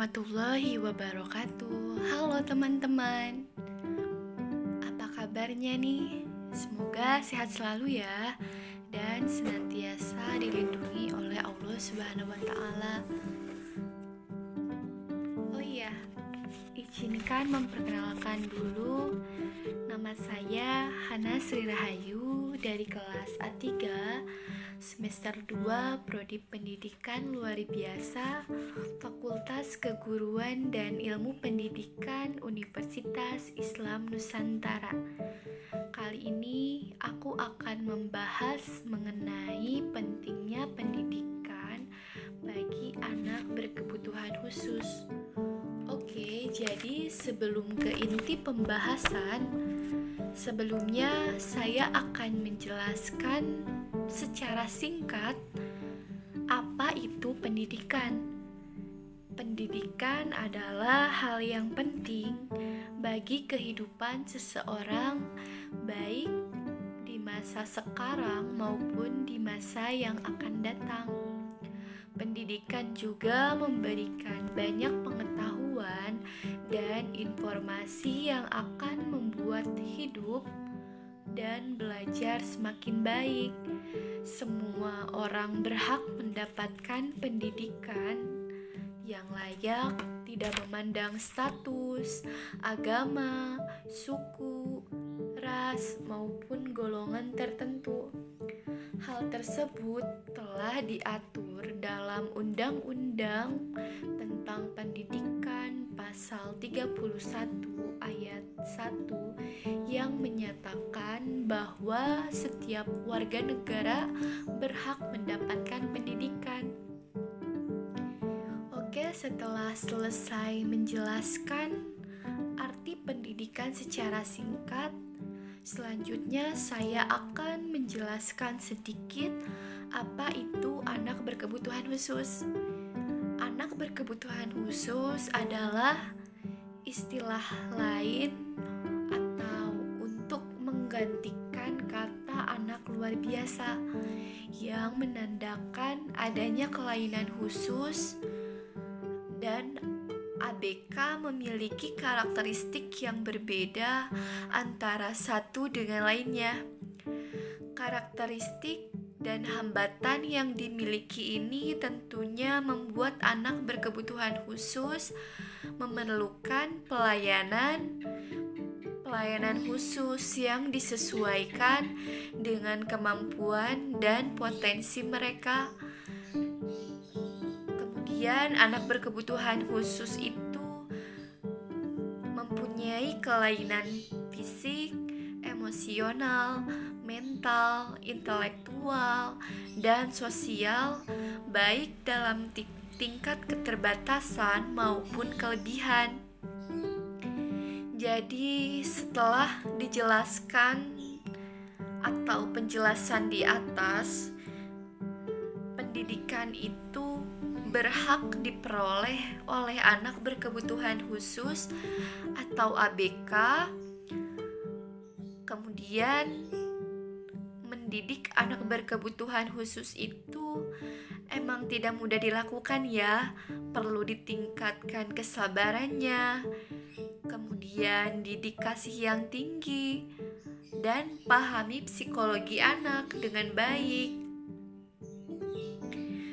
warahmatullahi wabarakatuh. Halo teman-teman. Apa kabarnya nih? Semoga sehat selalu ya dan senantiasa dilindungi oleh Allah Subhanahu wa taala. Oh iya, izinkan memperkenalkan dulu nama saya Hana Sri Rahayu dari kelas A3 semester 2 Prodi Pendidikan Luar Biasa Fakultas Keguruan dan Ilmu Pendidikan Universitas Islam Nusantara. Kali ini aku akan membahas mengenai pentingnya pendidikan bagi anak berkebutuhan khusus. Oke, jadi sebelum ke inti pembahasan Sebelumnya saya akan menjelaskan secara singkat, apa itu pendidikan? Pendidikan adalah hal yang penting bagi kehidupan seseorang, baik di masa sekarang maupun di masa yang akan datang. Pendidikan juga memberikan banyak pengetahuan dan informasi yang akan membuat hidup dan belajar semakin baik. Semua orang berhak mendapatkan pendidikan yang layak, tidak memandang status, agama, suku, ras, maupun golongan tertentu. Hal tersebut telah diatur dalam Undang-Undang tentang Pendidikan pasal 31 ayat 1 yang menyatakan bahwa setiap warga negara berhak mendapatkan pendidikan. Oke, setelah selesai menjelaskan arti pendidikan secara singkat, Selanjutnya, saya akan menjelaskan sedikit apa itu anak berkebutuhan khusus. Anak berkebutuhan khusus adalah istilah lain atau untuk menggantikan kata anak luar biasa yang menandakan adanya kelainan khusus dan ABK memiliki karakteristik yang berbeda antara satu dengan lainnya. Karakteristik dan hambatan yang dimiliki ini tentunya membuat anak berkebutuhan khusus memerlukan pelayanan pelayanan khusus yang disesuaikan dengan kemampuan dan potensi mereka Kemudian anak berkebutuhan khusus itu mempunyai kelainan fisik, emosional, mental, intelektual, dan sosial baik dalam tingkat keterbatasan maupun kelebihan. Jadi, setelah dijelaskan atau penjelasan di atas, pendidikan itu berhak diperoleh oleh anak berkebutuhan khusus atau ABK. Kemudian mendidik anak berkebutuhan khusus itu emang tidak mudah dilakukan ya. Perlu ditingkatkan kesabarannya. Kemudian dedikasi yang tinggi dan pahami psikologi anak dengan baik.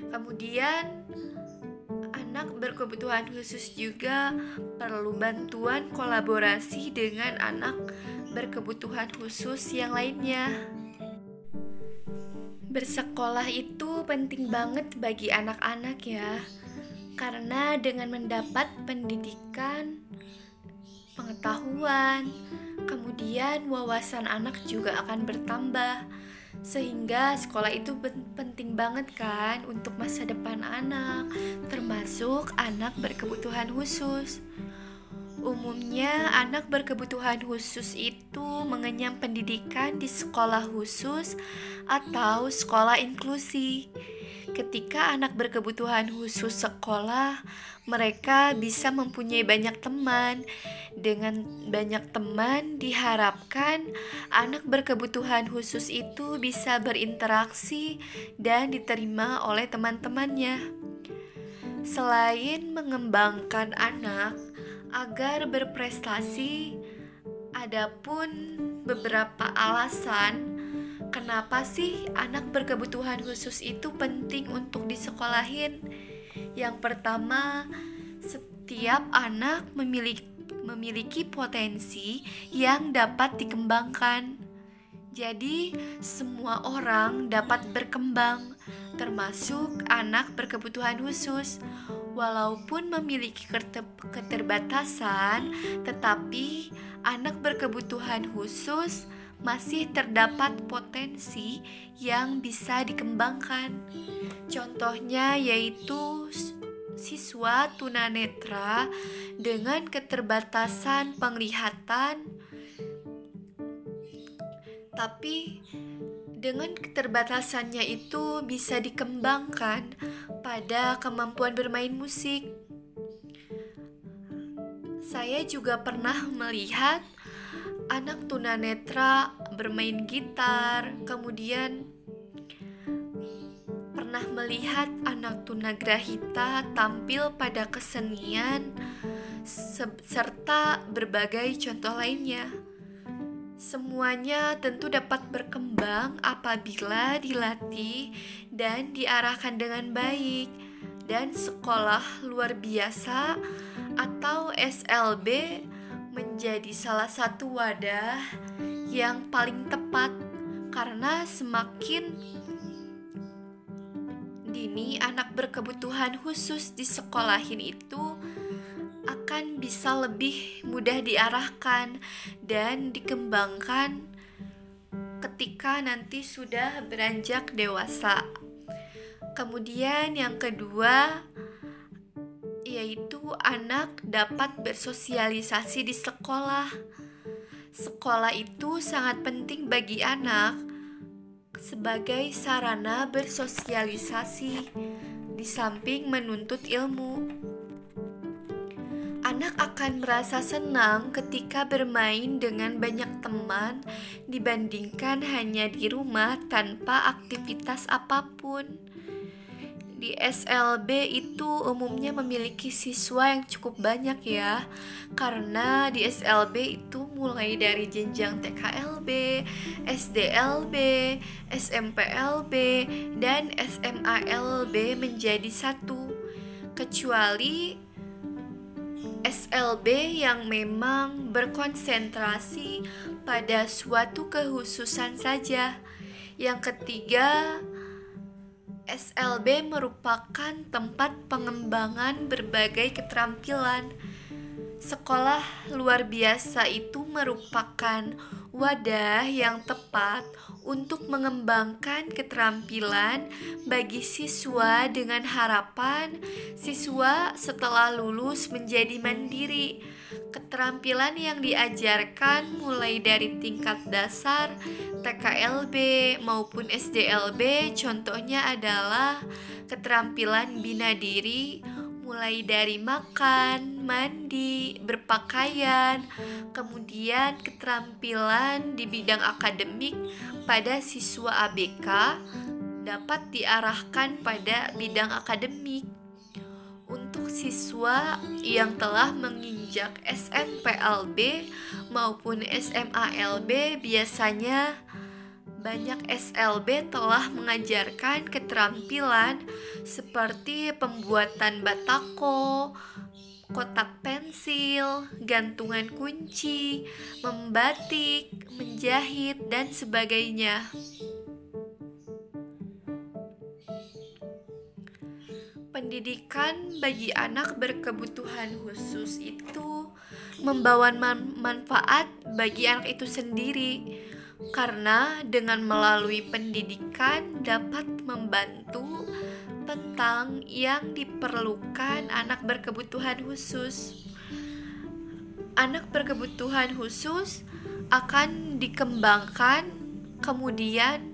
Kemudian anak berkebutuhan khusus juga perlu bantuan kolaborasi dengan anak berkebutuhan khusus yang lainnya. Bersekolah itu penting banget bagi anak-anak ya. Karena dengan mendapat pendidikan, pengetahuan, kemudian wawasan anak juga akan bertambah sehingga sekolah itu penting banget kan untuk masa depan anak, termasuk anak berkebutuhan khusus. Umumnya, anak berkebutuhan khusus itu mengenyam pendidikan di sekolah khusus atau sekolah inklusi. Ketika anak berkebutuhan khusus sekolah, mereka bisa mempunyai banyak teman. Dengan banyak teman, diharapkan anak berkebutuhan khusus itu bisa berinteraksi dan diterima oleh teman-temannya. Selain mengembangkan anak agar berprestasi, ada pun beberapa alasan kenapa sih anak berkebutuhan khusus itu penting untuk disekolahin. Yang pertama, setiap anak memiliki memiliki potensi yang dapat dikembangkan. Jadi, semua orang dapat berkembang, termasuk anak berkebutuhan khusus. Walaupun memiliki keterbatasan, tetapi anak berkebutuhan khusus masih terdapat potensi yang bisa dikembangkan. Contohnya yaitu siswa tunanetra dengan keterbatasan penglihatan tapi dengan keterbatasannya itu bisa dikembangkan pada kemampuan bermain musik. Saya juga pernah melihat anak tunanetra bermain gitar, kemudian pernah melihat anak tunagrahita tampil pada kesenian serta berbagai contoh lainnya. Semuanya tentu dapat berkembang apabila dilatih dan diarahkan dengan baik. Dan sekolah luar biasa atau SLB menjadi salah satu wadah yang paling tepat karena semakin dini anak berkebutuhan khusus di sekolahin itu akan bisa lebih mudah diarahkan dan dikembangkan ketika nanti sudah beranjak dewasa. Kemudian yang kedua yaitu anak dapat bersosialisasi di sekolah. Sekolah itu sangat penting bagi anak sebagai sarana bersosialisasi di samping menuntut ilmu. Anak akan merasa senang ketika bermain dengan banyak teman dibandingkan hanya di rumah tanpa aktivitas apa pun di SLB itu umumnya memiliki siswa yang cukup banyak ya karena di SLB itu mulai dari jenjang TKLB, SDLB, SMPLB, dan SMALB menjadi satu kecuali SLB yang memang berkonsentrasi pada suatu kehususan saja. Yang ketiga, SLB merupakan tempat pengembangan berbagai keterampilan. Sekolah luar biasa itu merupakan wadah yang tepat untuk mengembangkan keterampilan bagi siswa dengan harapan siswa setelah lulus menjadi mandiri. Keterampilan yang diajarkan mulai dari tingkat dasar TKLB maupun SDLB contohnya adalah keterampilan bina diri mulai dari makan, mandi, berpakaian, kemudian keterampilan di bidang akademik pada siswa ABK dapat diarahkan pada bidang akademik. Untuk siswa yang telah menginjak SMPLB maupun SMALB biasanya banyak SLB telah mengajarkan keterampilan seperti pembuatan batako, kotak pensil, gantungan kunci, membatik, menjahit, dan sebagainya. Pendidikan bagi anak berkebutuhan khusus itu membawa manfaat bagi anak itu sendiri karena dengan melalui pendidikan dapat membantu tentang yang diperlukan anak berkebutuhan khusus. Anak berkebutuhan khusus akan dikembangkan, kemudian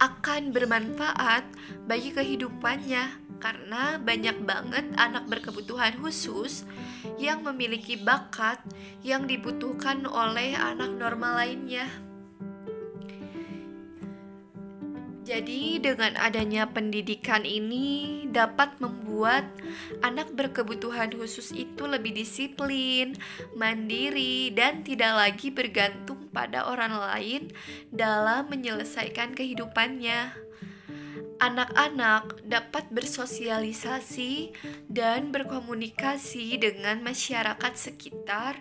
akan bermanfaat bagi kehidupannya karena banyak banget anak berkebutuhan khusus yang memiliki bakat yang dibutuhkan oleh anak normal lainnya. Jadi, dengan adanya pendidikan ini dapat membuat anak berkebutuhan khusus itu lebih disiplin, mandiri, dan tidak lagi bergantung pada orang lain dalam menyelesaikan kehidupannya. Anak-anak dapat bersosialisasi dan berkomunikasi dengan masyarakat sekitar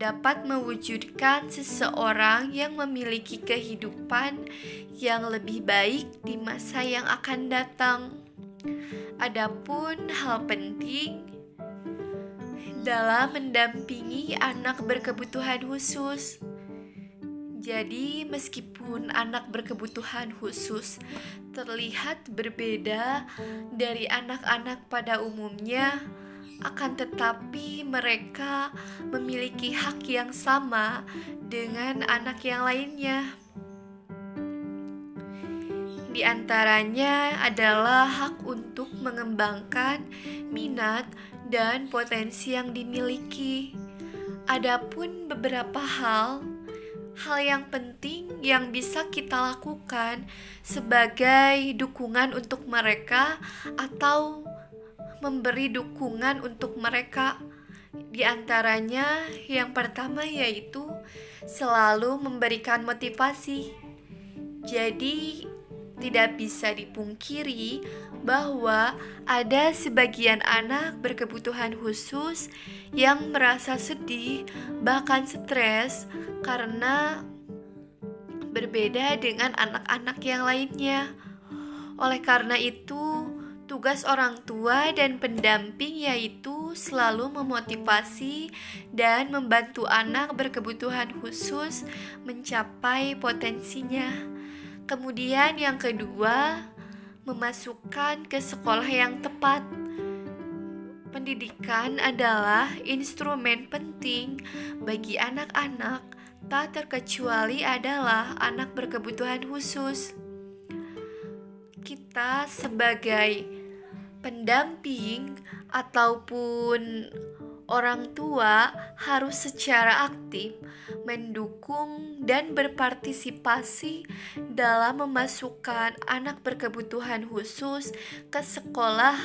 dapat mewujudkan seseorang yang memiliki kehidupan yang lebih baik di masa yang akan datang. Adapun hal penting dalam mendampingi anak berkebutuhan khusus. Jadi, meskipun anak berkebutuhan khusus terlihat berbeda dari anak-anak pada umumnya, akan tetapi mereka memiliki hak yang sama dengan anak yang lainnya. Di antaranya adalah hak untuk mengembangkan minat dan potensi yang dimiliki. Adapun beberapa hal, hal yang penting yang bisa kita lakukan sebagai dukungan untuk mereka atau memberi dukungan untuk mereka. Di antaranya, yang pertama yaitu selalu memberikan motivasi. Jadi, tidak bisa dipungkiri bahwa ada sebagian anak berkebutuhan khusus yang merasa sedih, bahkan stres, karena berbeda dengan anak-anak yang lainnya. Oleh karena itu, Tugas orang tua dan pendamping yaitu selalu memotivasi dan membantu anak berkebutuhan khusus mencapai potensinya. Kemudian, yang kedua, memasukkan ke sekolah yang tepat. Pendidikan adalah instrumen penting bagi anak-anak, tak terkecuali adalah anak berkebutuhan khusus. Kita, sebagai pendamping ataupun orang tua harus secara aktif mendukung dan berpartisipasi dalam memasukkan anak berkebutuhan khusus ke sekolah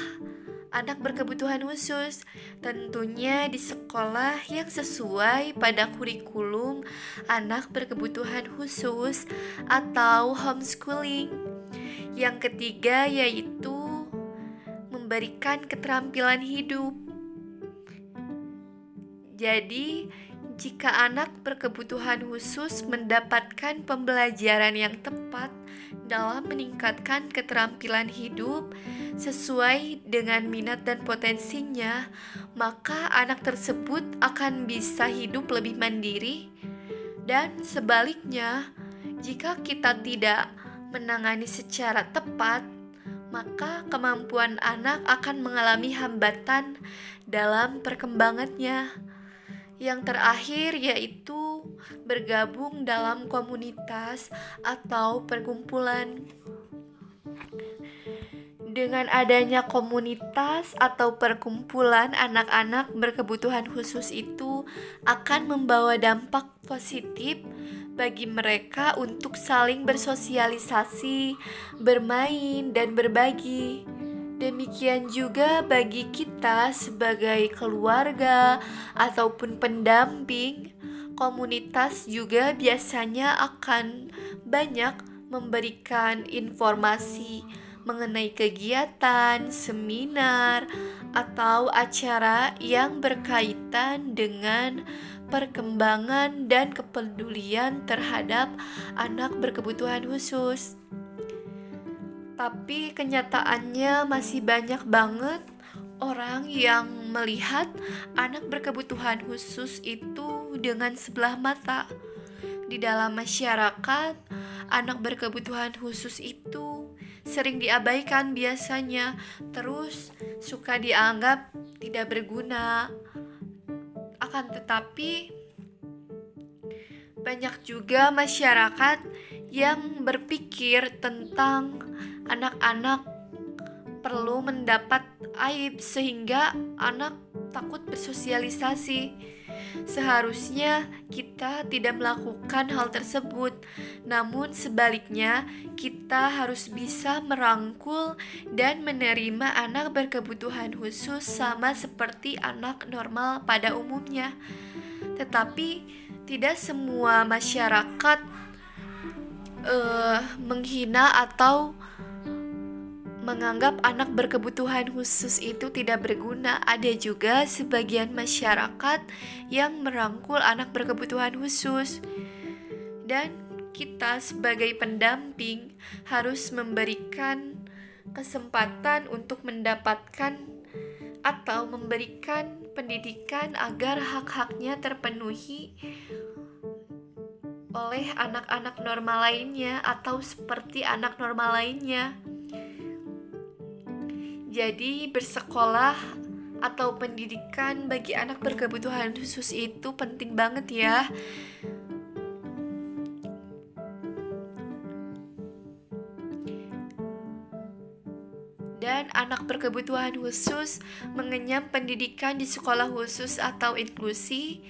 anak berkebutuhan khusus, tentunya di sekolah yang sesuai pada kurikulum anak berkebutuhan khusus atau homeschooling. Yang ketiga yaitu memberikan keterampilan hidup. Jadi, jika anak berkebutuhan khusus mendapatkan pembelajaran yang tepat dalam meningkatkan keterampilan hidup sesuai dengan minat dan potensinya, maka anak tersebut akan bisa hidup lebih mandiri. Dan sebaliknya, jika kita tidak menangani secara tepat, maka kemampuan anak akan mengalami hambatan dalam perkembangannya. Yang terakhir yaitu bergabung dalam komunitas atau perkumpulan. Dengan adanya komunitas atau perkumpulan anak-anak berkebutuhan khusus itu akan membawa dampak positif bagi mereka untuk saling bersosialisasi, bermain, dan berbagi. Demikian juga bagi kita sebagai keluarga ataupun pendamping, komunitas juga biasanya akan banyak memberikan informasi mengenai kegiatan, seminar, atau acara yang berkaitan dengan perkembangan dan kepedulian terhadap anak berkebutuhan khusus. Tapi kenyataannya masih banyak banget orang yang melihat anak berkebutuhan khusus itu dengan sebelah mata. Di dalam masyarakat, anak berkebutuhan khusus itu sering diabaikan biasanya, terus suka dianggap tidak berguna, akan tetapi, banyak juga masyarakat yang berpikir tentang anak-anak perlu mendapat aib sehingga anak takut bersosialisasi. Seharusnya kita tidak melakukan hal tersebut, namun sebaliknya kita harus bisa merangkul dan menerima anak berkebutuhan khusus sama seperti anak normal pada umumnya. Tetapi tidak semua masyarakat uh, menghina atau menganggap anak berkebutuhan khusus itu tidak berguna. Ada juga sebagian masyarakat yang merangkul anak berkebutuhan khusus, dan kita sebagai pendamping harus memberikan kesempatan untuk mendapatkan atau memberikan pendidikan agar hak-haknya terpenuhi oleh anak-anak normal lainnya atau seperti anak normal lainnya. Jadi bersekolah atau pendidikan bagi anak berkebutuhan khusus itu penting banget ya. Dan anak berkebutuhan khusus mengenyam pendidikan di sekolah khusus atau inklusi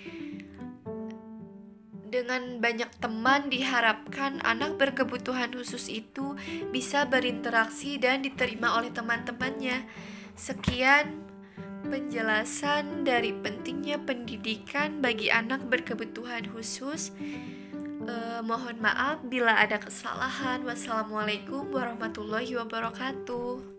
dengan banyak teman diharapkan anak berkebutuhan khusus itu bisa berinteraksi dan diterima oleh teman-temannya. Sekian penjelasan dari pentingnya pendidikan bagi anak berkebutuhan khusus. Eh, mohon maaf bila ada kesalahan. Wassalamualaikum warahmatullahi wabarakatuh.